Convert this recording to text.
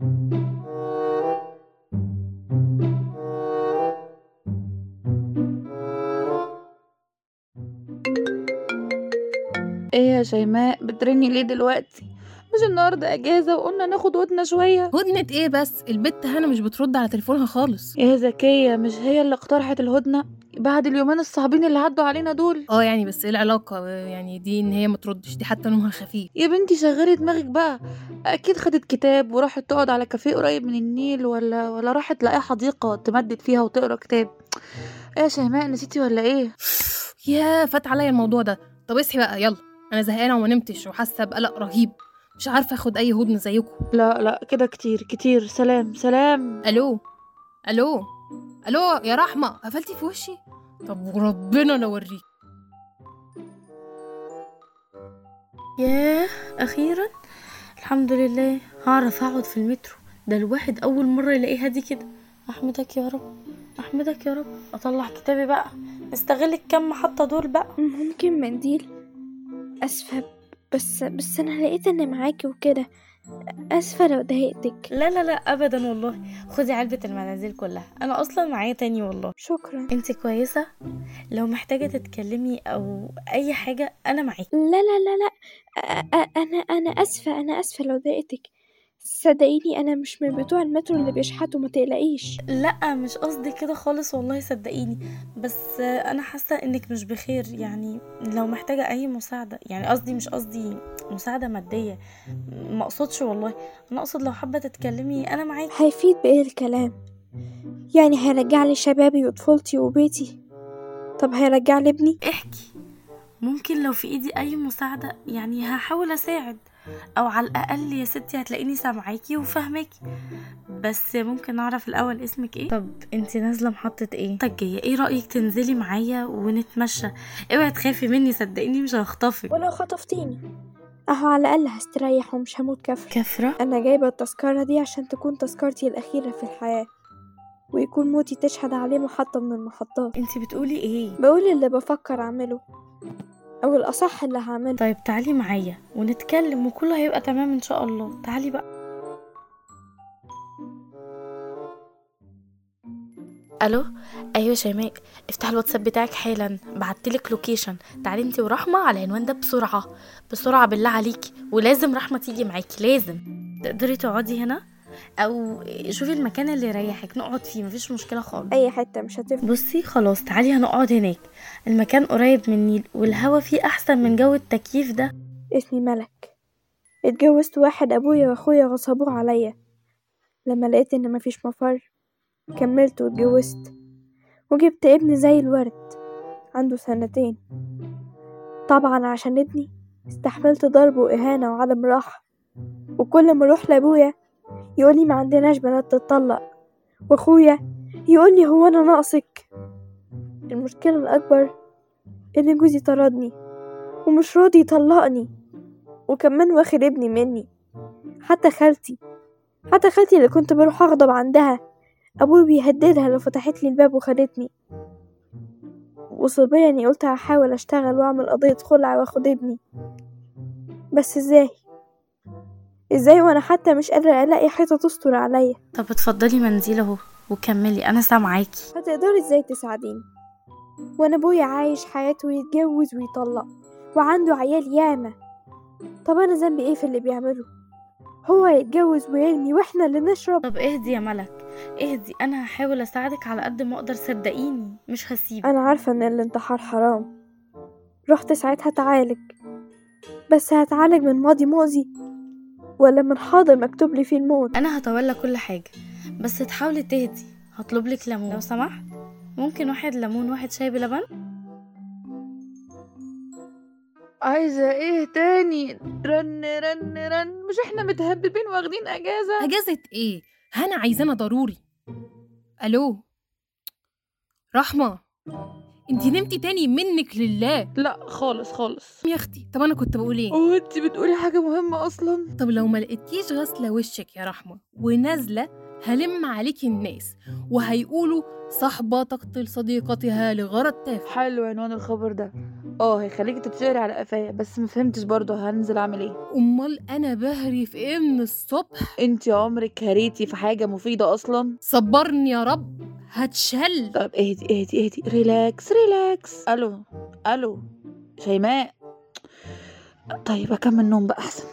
إيه يا شيماء بترني ليه دلوقتي؟ مش النهارده إجازة وقلنا ناخد ودنا شوية. هدنة إيه بس؟ البت هنا مش بترد على تليفونها خالص. يا زكيه مش هي اللي اقترحت الهدنة؟ بعد اليومين الصعبين اللي عدوا علينا دول. آه يعني بس إيه العلاقة؟ يعني دي إن هي ما تردش دي حتى نومها خفيف. يا بنتي شغلي دماغك بقى. أكيد خدت كتاب وراحت تقعد على كافيه قريب من النيل ولا ولا راحت تلاقي حديقة تمدد فيها وتقرأ كتاب. إيه يا شيماء نسيتي ولا إيه؟ يا فات عليا الموضوع ده. طب اصحي بقى يلا. أنا زهقانة وما نمتش وحاسة بقلق رهيب. مش عارفة آخد أي هدنة زيكم. لا لا كده كتير كتير. سلام سلام. ألو؟ ألو؟ ألو يا رحمة قفلتي في وشي؟ طب وربنا لو اوريك ياه أخيرا؟ الحمد لله هعرف أقعد في المترو. ده الواحد أول مرة يلاقيها دي كده. أحمدك يا رب أحمدك يا رب. أطلع كتابي بقى. نستغل الكام محطه دول بقى. ممكن منديل؟ أسفة بس بس أنا لقيت ان معاكي وكده. آسفة لو ضايقتك. لا لا لا ابدا والله. خدي علبة المناديل كلها. أنا أصلا معايا تاني والله. شكرا. انت كويسة؟ لو محتاجة تتكلمي أو أي حاجة أنا معاكي. لا لا لا لا. أ- أ- أنا أنا آسفة أنا آسفة لو ضايقتك. صدقيني أنا مش من بتوع المترو اللي بيشحتوا ما تقلقيش. لا مش قصدي كده خالص والله صدقيني. بس أنا حاسة إنك مش بخير يعني لو محتاجة أي مساعدة يعني قصدي مش قصدي مساعدة مادية ما أقصدش والله. أنا أقصد لو حابة تتكلمي أنا معاكي. هيفيد بإيه الكلام؟ يعني هيرجع لي شبابي وطفولتي وبيتي؟ طب هيرجع لي ابني احكي. ممكن لو في إيدي أي مساعدة يعني هحاول أساعد. أو على الأقل يا ستي هتلاقيني سامعاكي وفاهماكي. بس ممكن أعرف الأول اسمك إيه؟ طب انتي نازلة محطة إيه؟ طجيه إيه رأيك تنزلي معايا ونتمشى؟ اوعي تخافي مني صدقيني مش هخطفك. ولو خطفتيني. أهو على الأقل هستريح ومش هموت كفر كفره أنا جايبة التذكرة دي عشان تكون تذكرتي الأخيرة في الحياة. ويكون موتي تشهد عليه محطة من المحطات. انتي بتقولي إيه؟ بقول اللي بفكر أعمله. أو الأصح اللي هعمله طيب تعالي معايا ونتكلم وكله هيبقى تمام إن شاء الله. تعالي بقى. ألو؟ أيوه شيماء. افتح الواتساب بتاعك حالا. بعتلك لوكيشن تعالي انتي ورحمه على العنوان ده بسرعة. بسرعة بالله عليكي. ولازم رحمة تيجي معاكي لازم. تقدري تقعدي هنا؟ أو شوفي المكان اللي يريحك نقعد فيه مفيش مشكلة خالص. أي حتة مش هتفرق بصي خلاص تعالي هنقعد هناك. المكان قريب من النيل والهوا فيه أحسن من جو التكييف ده. اسمي ملك. اتجوزت واحد أبويا وأخويا غصبوه عليا. لما لقيت إن مفيش مفر كملت واتجوزت. وجبت ابن زي الورد. عنده سنتين. طبعا عشان ابني استحملت ضرب وإهانة وعدم راحة. وكل ما أروح لابويا يقولي ما عندناش بنات تتطلق. وأخويا يقولي هو أنا ناقصك. المشكلة الأكبر إن جوزي طردني ومش راضي يطلقني وكمان واخد ابني مني. حتى خالتي حتى خالتي اللي كنت بروح أغضب عندها. أبوي بيهددها لو فتحت لي الباب وخدتني. وصل بيا إني قلت هحاول أشتغل وأعمل قضية خلع وأخد ابني. بس إزاي؟ إزاي وأنا حتى مش قادرة ألاقي حيطة تستر عليا؟ طب اتفضلي منزل اهو وكملي أنا سامعاكي. هتقدري إزاي تساعديني؟ وأنا أبويا عايش حياته يتجوز ويطلق وعنده عيال ياما. طب أنا ذنبي إيه في اللي بيعمله؟ هو يتجوز ويرمي وإحنا اللي نشرب. طب اهدي يا ملك اهدي أنا هحاول أساعدك على قد ما أقدر صدقيني مش هسيبك. أنا عارفة إن الانتحار حرام. رحت ساعتها أتعالج. بس هتعالج من ماضي مؤذي؟ ولا من حاضر مكتوب لي فيه الموت أنا هتولى كل حاجة بس تحاولي تهدي هطلب لك ليمون. لو سمحت ممكن واحد ليمون واحد شاي بلبن؟ عايزة إيه تاني؟ رن رن رن. مش إحنا متهببين واخدين أجازة؟ أجازة إيه؟ هنا عايزانا ضروري. ألو؟ رحمة؟ انتي نمتي تاني منك لله. لا خالص خالص. يا أختي طب أنا كنت بقول إيه؟ هو انت بتقولي حاجة مهمة أصلا. طب لو ما لقيتيش غاسله وشك يا رحمة ونازلة هلم عليكي الناس وهيقولوا صاحبة تقتل صديقتها لغرض تافه. حلو عنوان الخبر ده. آه هيخليكي تتشقري على قفايا بس ما فهمتش برضه هنزل أعمل إيه. أمال أنا بهري في إيه من الصبح؟ انت عمرك هريتي في حاجة مفيدة أصلا؟ صبرني يا رب. هتشل. طب اهدي اهدي اهدي. relax relax. ألو ألو. شيماء. طيب أكمل نوم بقى أحسن.